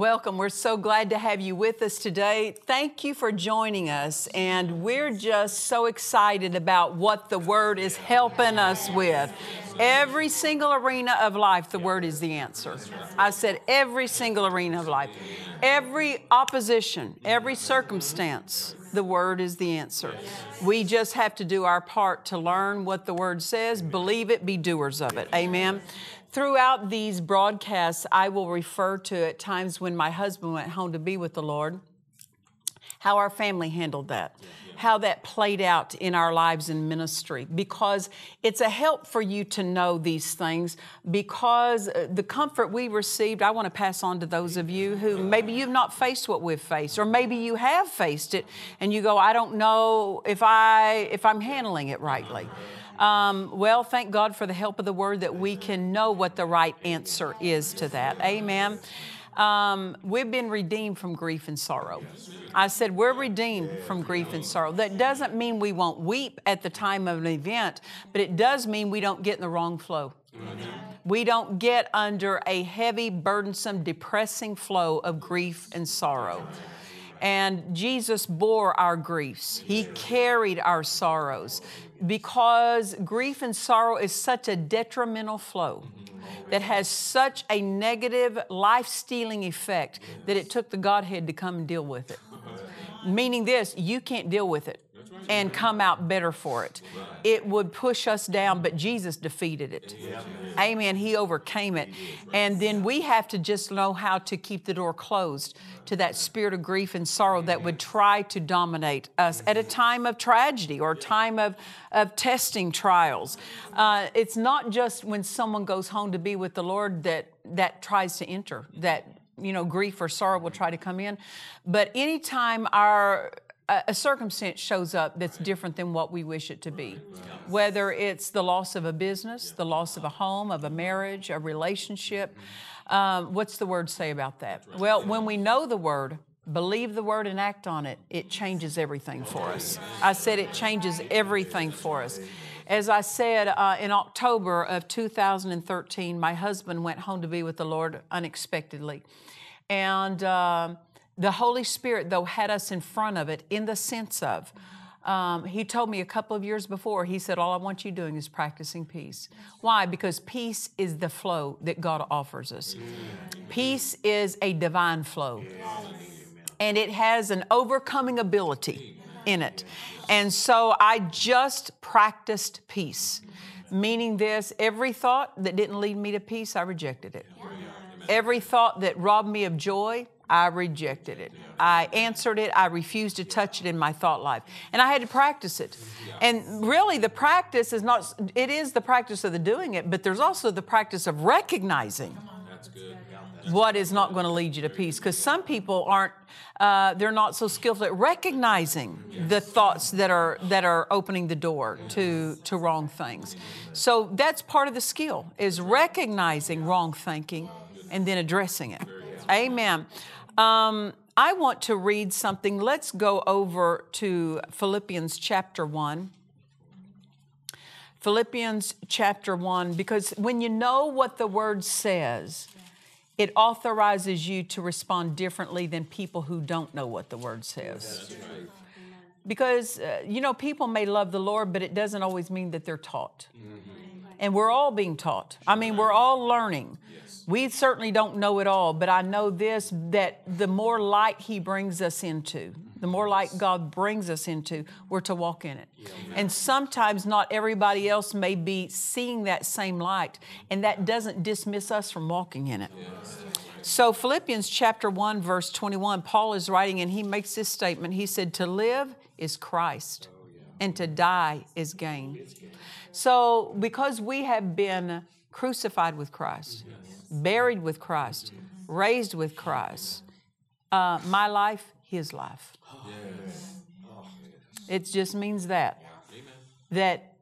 Welcome. We're so glad to have you with us today. Thank you for joining us. And we're just so excited about what the Word is helping us with. Every single arena of life, the Word is the answer. I said every single arena of life. Every opposition, every circumstance, the Word is the answer. We just have to do our part to learn what the Word says, believe it, be doers of it. Amen. Throughout these broadcasts, I will refer to at times when my husband went home to be with the Lord, how our family handled that, how that played out in our lives in ministry, because it's a help for you to know these things. Because uh, the comfort we received, I want to pass on to those of you who maybe you've not faced what we've faced, or maybe you have faced it, and you go, I don't know if I if I'm handling it rightly. Um, well, thank God for the help of the Word that we can know what the right answer is to that. Amen. Um, we've been redeemed from grief and sorrow. I said we're redeemed from grief and sorrow. That doesn't mean we won't weep at the time of an event, but it does mean we don't get in the wrong flow. We don't get under a heavy, burdensome, depressing flow of grief and sorrow. And Jesus bore our griefs. He carried our sorrows because grief and sorrow is such a detrimental flow that has such a negative, life stealing effect that it took the Godhead to come and deal with it. Meaning this, you can't deal with it and come out better for it. It would push us down, but Jesus defeated it. Amen. He overcame it. And then we have to just know how to keep the door closed to that spirit of grief and sorrow that would try to dominate us at a time of tragedy or a time of, of testing trials. Uh, it's not just when someone goes home to be with the Lord that that tries to enter, that you know, grief or sorrow will try to come in. But anytime our a a circumstance shows up that's different than what we wish it to be. Whether it's the loss of a business, the loss of a home, of a marriage, a relationship. Um, what's the word say about that? Well, when we know the word, believe the word and act on it, it changes everything for us. I said it changes everything for us. As I said, uh, in October of 2013, my husband went home to be with the Lord unexpectedly. And um the Holy Spirit, though, had us in front of it in the sense of, um, He told me a couple of years before, He said, All I want you doing is practicing peace. Why? Because peace is the flow that God offers us. Peace is a divine flow, and it has an overcoming ability in it. And so I just practiced peace, meaning this every thought that didn't lead me to peace, I rejected it. Every thought that robbed me of joy, I rejected it. I answered it. I refused to touch it in my thought life. And I had to practice it. And really, the practice is not, it is the practice of the doing it, but there's also the practice of recognizing what is not going to lead you to peace. Because some people aren't, uh, they're not so skillful at recognizing the thoughts that are that are opening the door to to wrong things. So that's part of the skill is recognizing wrong thinking and then addressing it. Amen. Um, I want to read something. Let's go over to Philippians chapter 1. Philippians chapter 1, because when you know what the word says, it authorizes you to respond differently than people who don't know what the word says. Because, uh, you know, people may love the Lord, but it doesn't always mean that they're taught. And we're all being taught. I mean, we're all learning. We certainly don't know it all, but I know this that the more light He brings us into, the more light God brings us into, we're to walk in it. And sometimes not everybody else may be seeing that same light, and that doesn't dismiss us from walking in it. So, Philippians chapter 1, verse 21, Paul is writing and he makes this statement. He said, To live is Christ, oh, and to die is gain. So, because we have been crucified with Christ, mm-hmm. Buried with Christ, raised with Christ, uh, my life, his life. It just means that. That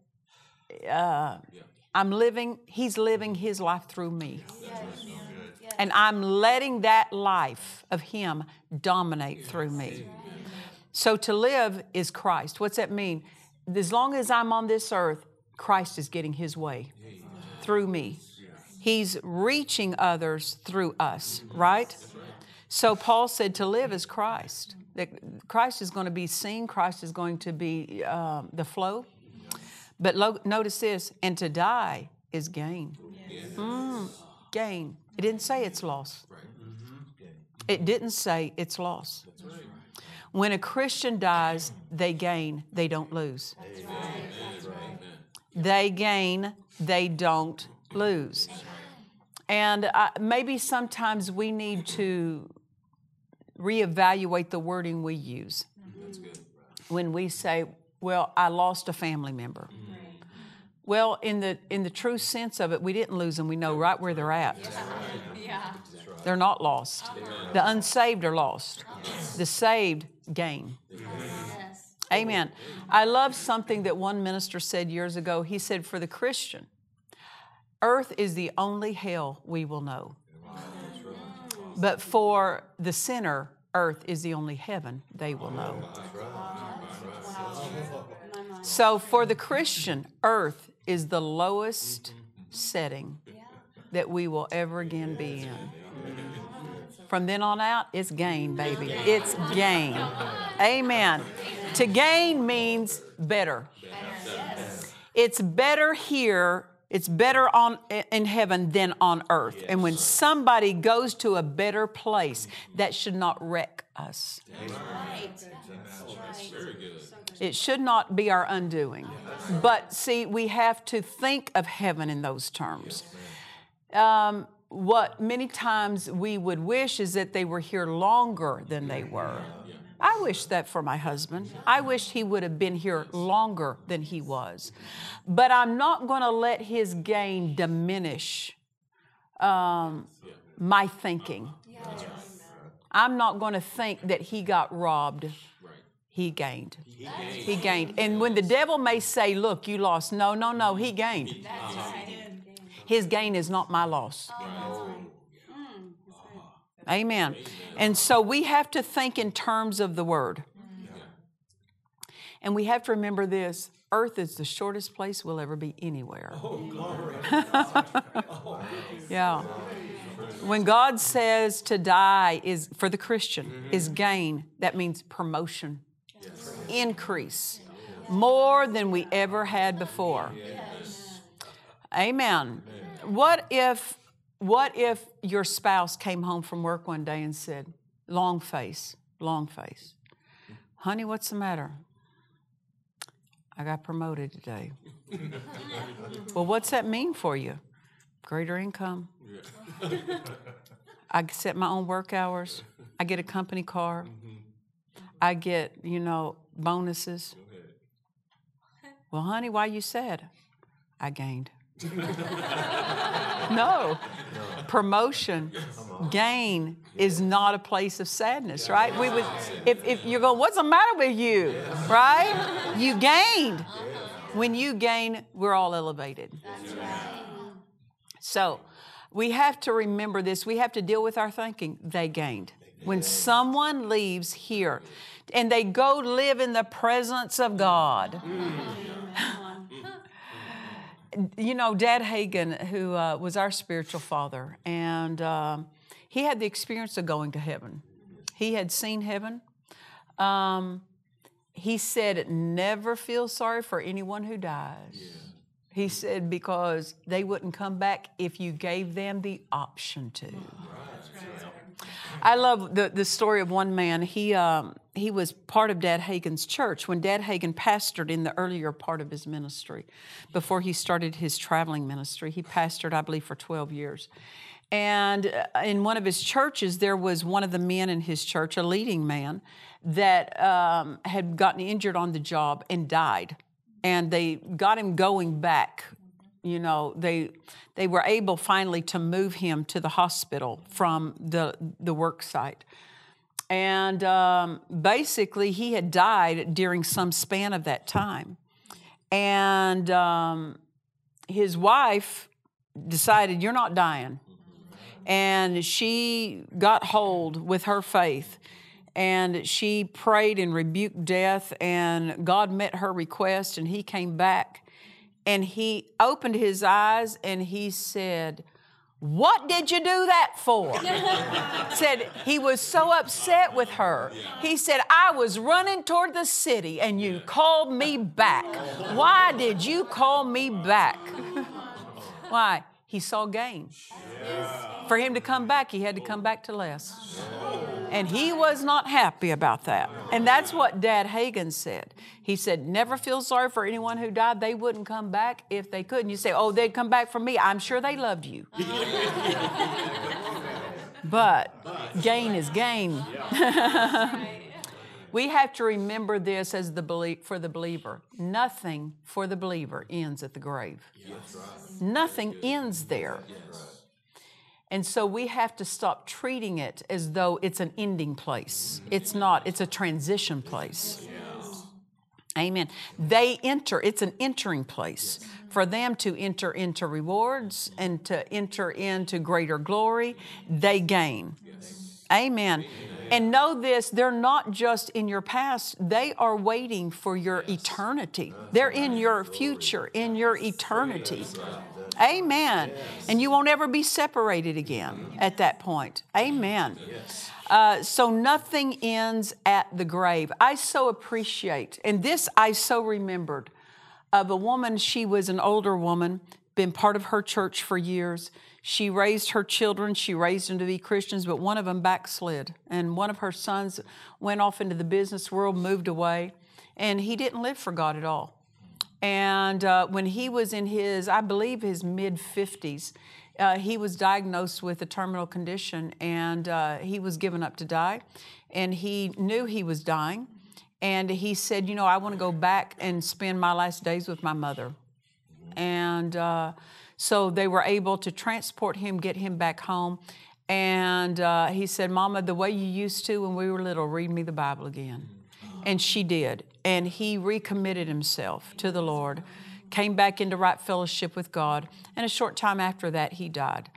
uh, I'm living, he's living his life through me. And I'm letting that life of him dominate through me. So to live is Christ. What's that mean? As long as I'm on this earth, Christ is getting his way through me. He's reaching others through us, right? So Paul said to live is Christ. That Christ is going to be seen, Christ is going to be um, the flow. But lo- notice this, and to die is gain. Mm, gain. It didn't say it's loss. It didn't say it's loss. When a Christian dies, they gain, they don't lose. They gain, they don't lose. And uh, maybe sometimes we need to reevaluate the wording we use when we say, "Well, I lost a family member." Well, in the in the true sense of it, we didn't lose them. We know right where they're at. Yeah. They're not lost. The unsaved are lost. The saved gain. Amen. I love something that one minister said years ago. He said, For the Christian, earth is the only hell we will know. But for the sinner, earth is the only heaven they will know. So for the Christian, earth is the lowest setting that we will ever again be in. From then on out, it's gain, baby. It's gain. Amen. To gain means better. It's better here, it's better on in heaven than on earth. And when somebody goes to a better place, that should not wreck us. Right. It should not be our undoing. But see, we have to think of heaven in those terms. Um, what many times we would wish is that they were here longer than they were. I wish that for my husband. I wish he would have been here longer than he was. But I'm not going to let his gain diminish um, my thinking. I'm not going to think that he got robbed. He gained. He gained. And when the devil may say, Look, you lost, no, no, no, he gained. His gain is not my loss. Amen. And so we have to think in terms of the word. And we have to remember this earth is the shortest place we'll ever be anywhere. Oh, yeah. When God says to die is for the Christian mm-hmm. is gain, that means promotion, increase, more than we ever had before. Amen. What if what if your spouse came home from work one day and said, long face, long face, honey, what's the matter? I got promoted today. well, what's that mean for you? Greater income. I set my own work hours. I get a company car. Mm-hmm. I get, you know, bonuses. Well, honey, why you sad? I gained. no. Promotion, gain is not a place of sadness, right? We would, if, if you're going, what's the matter with you, right? You gained. When you gain, we're all elevated. So we have to remember this. We have to deal with our thinking. They gained. When someone leaves here and they go live in the presence of God, you know, Dad Hagin, who uh, was our spiritual father, and um, he had the experience of going to heaven. He had seen heaven. Um, he said, never feel sorry for anyone who dies. He said, because they wouldn't come back if you gave them the option to. I love the, the story of one man. He, um, he was part of Dad Hagin's church when Dad Hagin pastored in the earlier part of his ministry. Before he started his traveling ministry, he pastored, I believe, for 12 years. And uh, in one of his churches, there was one of the men in his church, a leading man, that um, had gotten injured on the job and died. And they got him going back. You know, they they were able finally to move him to the hospital from the the work site. And um, basically, he had died during some span of that time. And um, his wife decided, You're not dying. And she got hold with her faith and she prayed and rebuked death, and God met her request, and he came back and he opened his eyes and he said, what did you do that for? said he was so upset with her. He said, I was running toward the city and you called me back. Why did you call me back? Why? He saw gain. For him to come back, he had to come back to less. And he was not happy about that. And that's what Dad Hagin said. He said, Never feel sorry for anyone who died. They wouldn't come back if they could. And you say, Oh, they'd come back for me. I'm sure they loved you. but gain is gain. we have to remember this as the belie- for the believer. Nothing for the believer ends at the grave. Nothing ends there. And so we have to stop treating it as though it's an ending place. It's not, it's a transition place. Amen. They enter, it's an entering place for them to enter into rewards and to enter into greater glory. They gain. Amen. And know this, they're not just in your past, they are waiting for your eternity. They're in your future, in your eternity. Amen. And you won't ever be separated again at that point. Amen. Uh, so nothing ends at the grave. I so appreciate, and this I so remembered of a woman, she was an older woman, been part of her church for years. She raised her children, she raised them to be Christians, but one of them backslid. And one of her sons went off into the business world, moved away, and he didn't live for God at all. And uh, when he was in his, I believe, his mid 50s, uh, he was diagnosed with a terminal condition and uh, he was given up to die. And he knew he was dying. And he said, You know, I want to go back and spend my last days with my mother. And uh, so they were able to transport him, get him back home. And uh, he said, Mama, the way you used to when we were little, read me the Bible again. And she did. And he recommitted himself to the Lord, came back into right fellowship with God. And a short time after that, he died.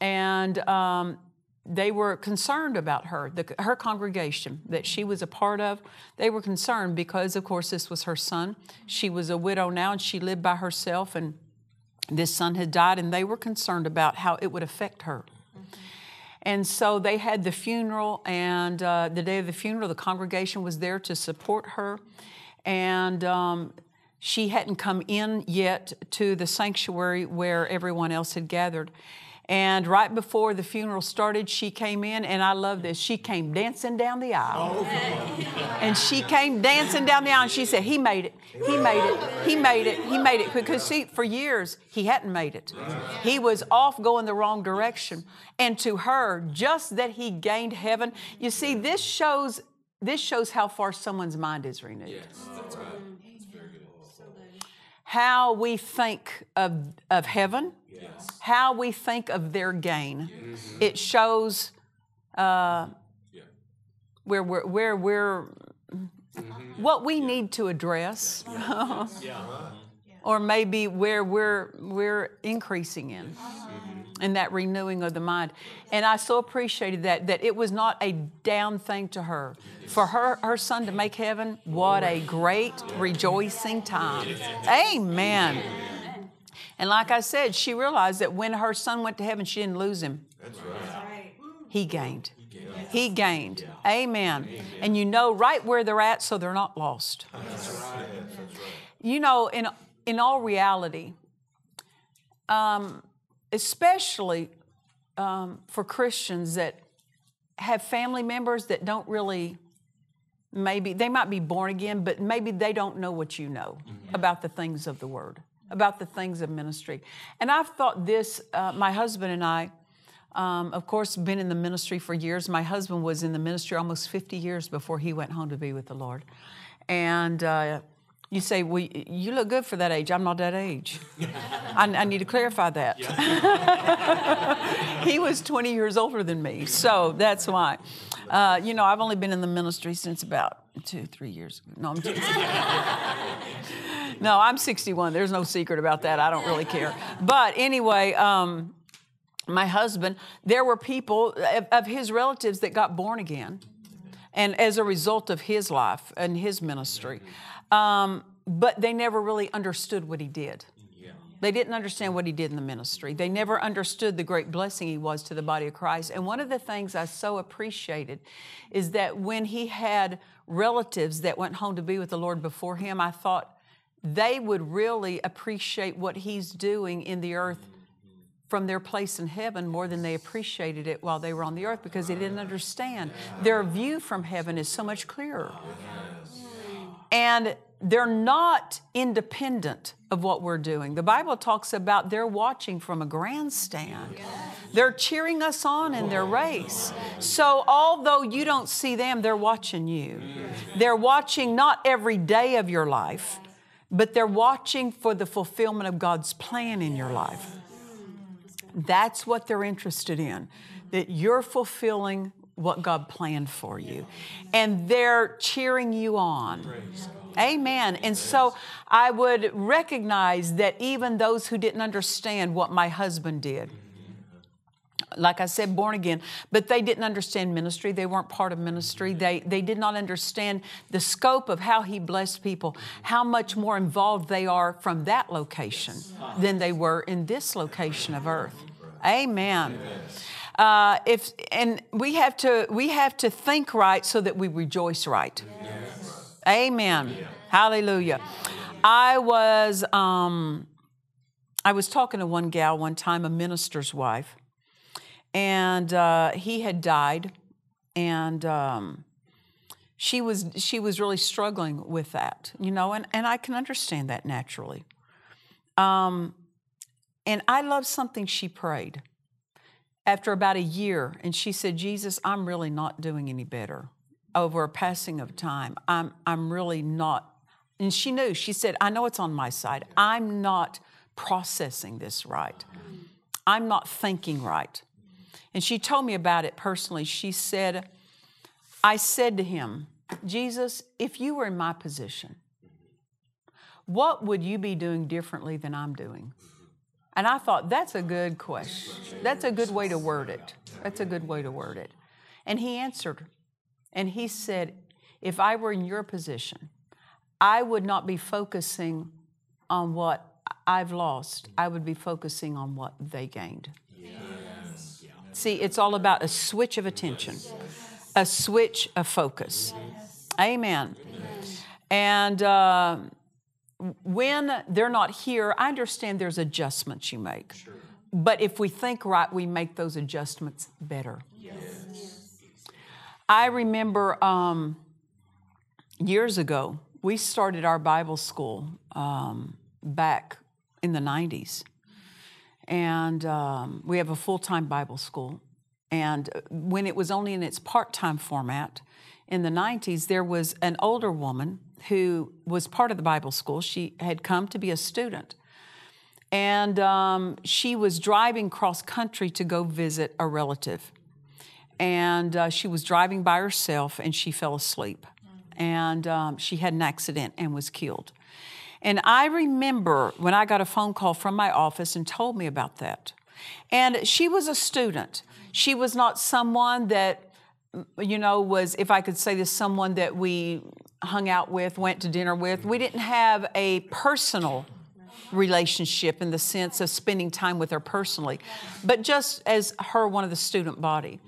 And um, they were concerned about her, the, her congregation that she was a part of. They were concerned because, of course, this was her son. She was a widow now and she lived by herself, and this son had died, and they were concerned about how it would affect her. And so they had the funeral, and uh, the day of the funeral, the congregation was there to support her. And um, she hadn't come in yet to the sanctuary where everyone else had gathered. And right before the funeral started, she came in, and I love this. She came dancing down the aisle. Oh, and she came dancing down the aisle, and she said, He made it. He made it. He made it. He made it. Because, see, for years, he hadn't made it. He was off going the wrong direction. And to her, just that he gained heaven, you see, this shows. This shows how far someone's mind is renewed. Yes, that's right. How we think of, of heaven, yes. how we think of their gain. Yes. It shows uh, yeah. where we're, where we're mm-hmm. what we yeah. need to address, yeah. or maybe where we're we're increasing in. Mm-hmm and that renewing of the mind. And I so appreciated that, that it was not a down thing to her. For her, her son to make heaven, what a great rejoicing time. Amen. And like I said, she realized that when her son went to heaven, she didn't lose him. He gained. He gained. Amen. And you know right where they're at, so they're not lost. You know, in, in all reality, um, especially um, for Christians that have family members that don't really maybe they might be born again, but maybe they don't know what you know about the things of the Word, about the things of ministry. And I've thought this, uh, my husband and I, um, of course, been in the ministry for years. My husband was in the ministry almost 50 years before he went home to be with the Lord. And uh, you say, well, you look good for that age. I'm not that age. I, I, need to clarify that. he was 20 years older than me, so that's why. Uh, you know, I've only been in the ministry since about two, three years. Ago. No, I'm just, no, I'm 61. There's no secret about that. I don't really care. But anyway, um, my husband, there were people of, of his relatives that got born again, and as a result of his life and his ministry. Um, but they never really understood what he did. They didn't understand what he did in the ministry. They never understood the great blessing he was to the body of Christ. And one of the things I so appreciated is that when he had relatives that went home to be with the Lord before him, I thought they would really appreciate what he's doing in the earth from their place in heaven more than they appreciated it while they were on the earth because they didn't understand. Their view from heaven is so much clearer. And they're not independent of what we're doing. The Bible talks about they're watching from a grandstand. They're cheering us on in their race. So, although you don't see them, they're watching you. They're watching not every day of your life, but they're watching for the fulfillment of God's plan in your life. That's what they're interested in, that you're fulfilling what God planned for you. And they're cheering you on. Amen. And so I would recognize that even those who didn't understand what my husband did, like I said, born again, but they didn't understand ministry. They weren't part of ministry. They, they did not understand the scope of how he blessed people, how much more involved they are from that location than they were in this location of earth. Amen. Uh, if and we have to we have to think right so that we rejoice right. Amen. Yeah. Hallelujah. I was um, I was talking to one gal one time, a minister's wife, and uh, he had died, and um, she was she was really struggling with that, you know, and, and I can understand that naturally. Um, and I love something she prayed after about a year, and she said, Jesus, I'm really not doing any better over a passing of time. I'm, I'm really not. And she knew, she said, I know it's on my side. I'm not processing this right. I'm not thinking right. And she told me about it personally. She said, I said to him, Jesus, if you were in my position, what would you be doing differently than I'm doing? And I thought, that's a good question. That's a good way to word it. That's a good way to word it. And he answered, and he said, If I were in your position, I would not be focusing on what I've lost, I would be focusing on what they gained. Yes. See, it's all about a switch of attention, a switch of focus. Amen. And uh, when they're not here, I understand there's adjustments you make. But if we think right, we make those adjustments better. Yes. I remember um, years ago, we started our Bible school um, back in the 90s. And um, we have a full time Bible school. And when it was only in its part time format in the 90s, there was an older woman who was part of the Bible school. She had come to be a student. And um, she was driving cross country to go visit a relative and uh, she was driving by herself and she fell asleep. And um, she had an accident and was killed. And I remember when I got a phone call from my office and told me about that. And she was a student. She was not someone that, you know, was, if I could say this, someone that we hung out with, went to dinner with. We didn't have a personal relationship in the sense of spending time with her personally, but just as her, one of the student body.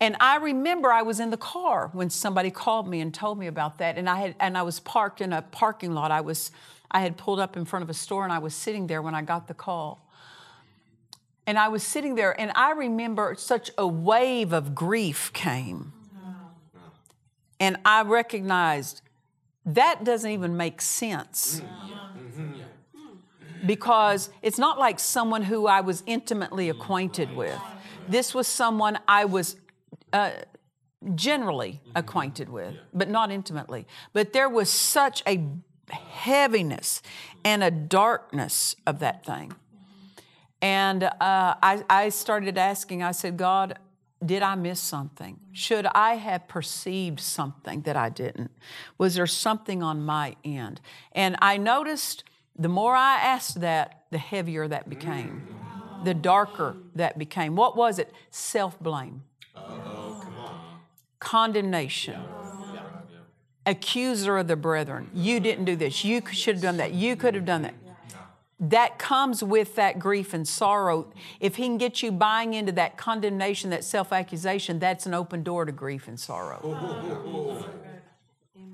And I remember I was in the car when somebody called me and told me about that. And I had and I was parked in a parking lot. I was I had pulled up in front of a store and I was sitting there when I got the call. And I was sitting there and I remember such a wave of grief came. And I recognized that doesn't even make sense. Because it's not like someone who I was intimately acquainted with. This was someone I was uh, generally acquainted with, but not intimately. But there was such a heaviness and a darkness of that thing. And uh, I, I started asking, I said, God, did I miss something? Should I have perceived something that I didn't? Was there something on my end? And I noticed the more I asked that, the heavier that became, the darker that became. What was it? Self blame, condemnation, accuser of the brethren. You didn't do this. You should have done that. You could have done that that comes with that grief and sorrow. If he can get you buying into that condemnation, that self accusation, that's an open door to grief and sorrow. Oh, oh, oh,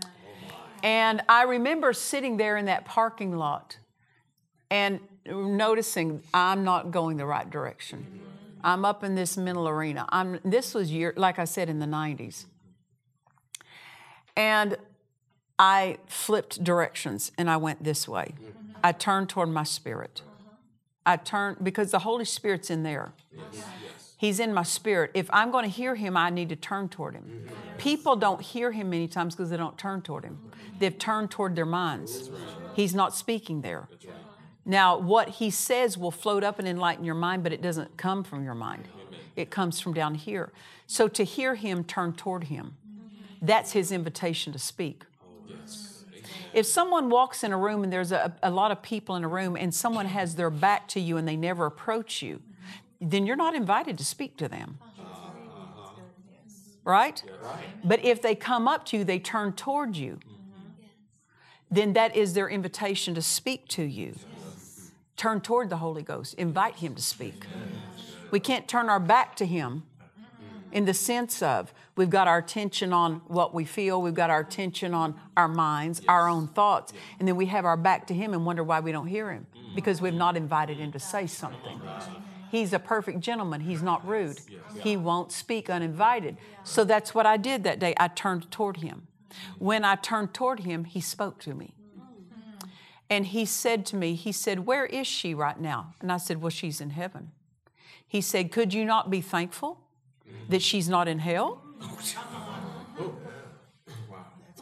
and I remember sitting there in that parking lot and noticing I'm not going the right direction. I'm up in this mental arena. I'm, this was year, like I said, in the 90s. And I flipped directions and I went this way. I turn toward my spirit. I turn because the Holy Spirit's in there. He's in my spirit. If I'm going to hear him, I need to turn toward him. People don't hear him many times because they don't turn toward him. They've turned toward their minds. He's not speaking there. Now, what he says will float up and enlighten your mind, but it doesn't come from your mind. It comes from down here. So to hear him, turn toward him. That's his invitation to speak. If someone walks in a room and there's a, a lot of people in a room and someone has their back to you and they never approach you, then you're not invited to speak to them. Right? But if they come up to you, they turn toward you, then that is their invitation to speak to you. Turn toward the Holy Ghost, invite Him to speak. We can't turn our back to Him in the sense of we've got our attention on what we feel, we've got our attention on our minds, yes. our own thoughts, and then we have our back to Him and wonder why we don't hear Him mm-hmm. because we've not invited Him to say something. He's a perfect gentleman. He's not rude. He won't speak uninvited. So that's what I did that day. I turned toward him. When I turned toward him, he spoke to me. Mm-hmm. And he said to me, He said, Where is she right now? And I said, Well, she's in heaven. He said, Could you not be thankful? That she's not in hell?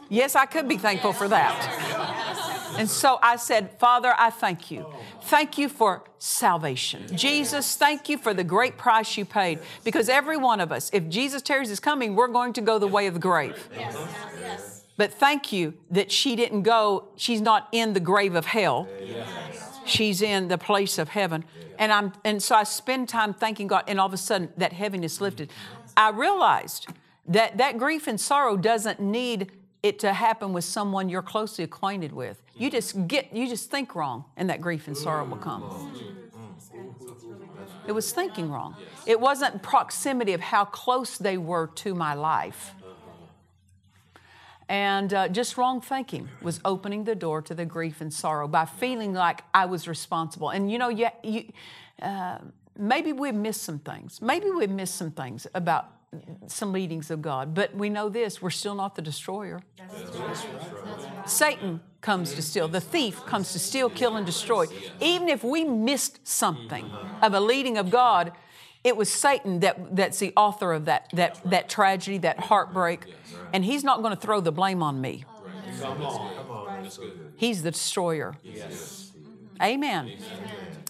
Yes, I could be thankful for that. And so I said, Father, I thank you. Thank you for salvation. Jesus, thank you for the great price you paid. Because every one of us, if Jesus tarries is coming, we're going to go the way of the grave. But thank you that she didn't go, she's not in the grave of hell. She's in the place of heaven. And I'm and so I spend time thanking God, and all of a sudden that heaviness lifted. Mm-hmm. I realized that that grief and sorrow doesn't need it to happen with someone you're closely acquainted with. You mm-hmm. just get you just think wrong, and that grief and sorrow will come. Mm-hmm. It was thinking wrong. It wasn't proximity of how close they were to my life. And uh, just wrong thinking was opening the door to the grief and sorrow by feeling like I was responsible. And you know, you, you, uh, maybe we missed some things. Maybe we missed some things about some leadings of God. But we know this we're still not the destroyer. Satan comes to steal, the thief comes to steal, kill, and destroy. Even if we missed something of a leading of God, it was Satan that, that's the author of that, that, that tragedy, that heartbreak. And he's not going to throw the blame on me. He's the destroyer. Amen.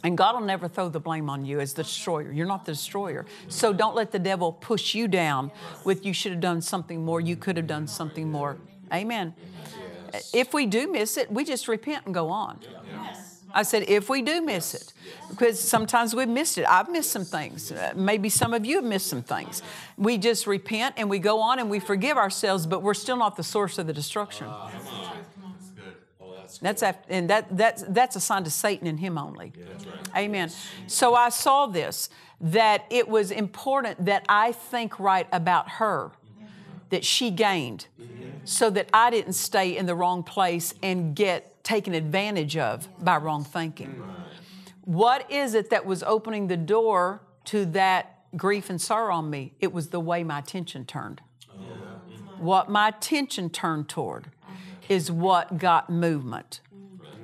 And God will never throw the blame on you as the destroyer. You're not the destroyer. So don't let the devil push you down with you should have done something more, you could have done something more. Amen. If we do miss it, we just repent and go on. I said, if we do miss it, because sometimes we've missed it. I've missed some things. Uh, maybe some of you have missed some things. We just repent and we go on and we forgive ourselves, but we're still not the source of the destruction. Uh, that's after, and that, that's, that's a sign to Satan and him only. Yeah, right. Amen. So I saw this that it was important that I think right about her, that she gained, so that I didn't stay in the wrong place and get taken advantage of by wrong thinking. What is it that was opening the door to that grief and sorrow on me? It was the way my attention turned. What my attention turned toward is what got movement.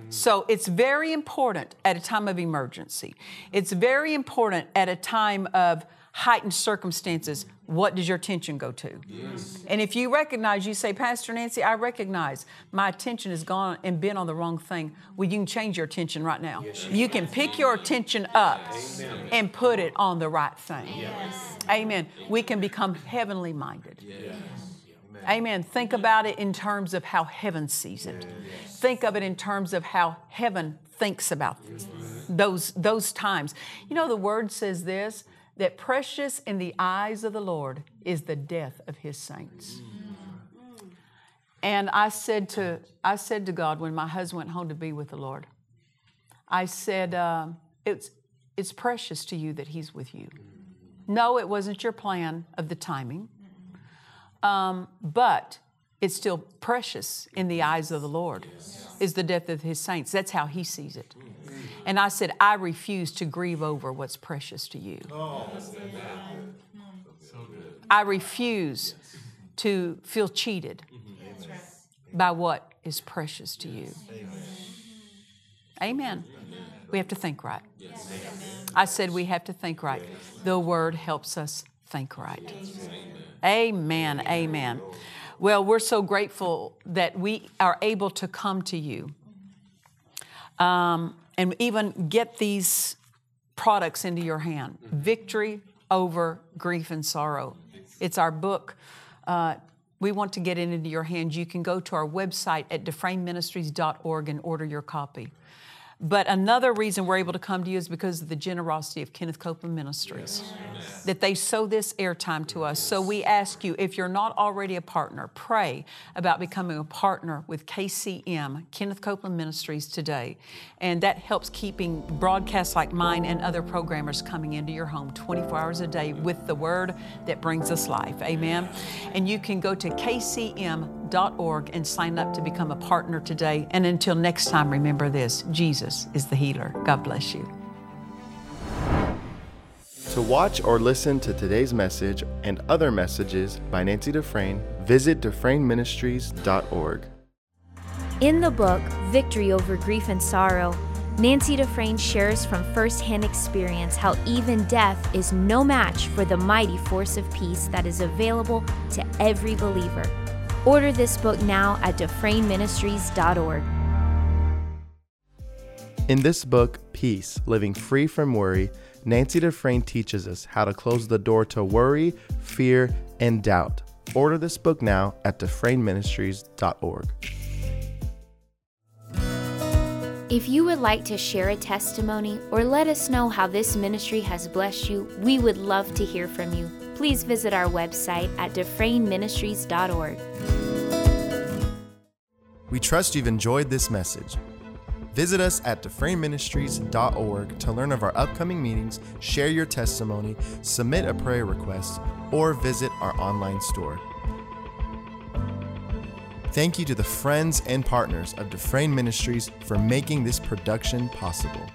So it's very important at a time of emergency. It's very important at a time of heightened circumstances. What does your attention go to? And if you recognize, you say, Pastor Nancy, I recognize my attention has gone and been on the wrong thing. Well, you can change your attention right now. you can pick your attention up and put it on the right thing. Amen. We can become heavenly minded. Amen. Think about it in terms of how heaven sees it. Think of it in terms of how heaven thinks about those, those times. You know, the word says this that precious in the eyes of the Lord is the death of his saints. And I said to, I said to God when my husband went home to be with the Lord, I said, uh, it's, it's precious to you that he's with you. No, it wasn't your plan of the timing. Um, but it's still precious in the eyes of the Lord, is the death of his saints. That's how he sees it. And I said, I refuse to grieve over what's precious to you. I refuse to feel cheated by what is precious to you. Amen. We have to think right. I said we have to think right. The word helps us think right. Amen. Amen. Well, we're so grateful that we are able to come to you um, and even get these products into your hand Victory over Grief and Sorrow. It's our book. Uh, we want to get it into your hands. You can go to our website at dufresneministries.org and order your copy. But another reason we're able to come to you is because of the generosity of Kenneth Copeland Ministries, yes. that they sow this airtime to us. So we ask you, if you're not already a partner, pray about becoming a partner with KCM, Kenneth Copeland Ministries, today. And that helps keeping broadcasts like mine and other programmers coming into your home 24 hours a day with the word that brings us life. Amen. And you can go to KCM healer.org and sign up to become a partner today. And until next time, remember this Jesus is the healer. God bless you. To watch or listen to today's message and other messages by Nancy Dufresne, visit DufresneMinistries.org. In the book, Victory Over Grief and Sorrow, Nancy Dufresne shares from firsthand experience how even death is no match for the mighty force of peace that is available to every believer. Order this book now at DufresneMinistries.org. In this book, Peace Living Free from Worry, Nancy Dufresne teaches us how to close the door to worry, fear, and doubt. Order this book now at DufresneMinistries.org. If you would like to share a testimony or let us know how this ministry has blessed you, we would love to hear from you please visit our website at DufresneMinistries.org. We trust you've enjoyed this message. Visit us at DufresneMinistries.org to learn of our upcoming meetings, share your testimony, submit a prayer request, or visit our online store. Thank you to the friends and partners of Dufresne Ministries for making this production possible.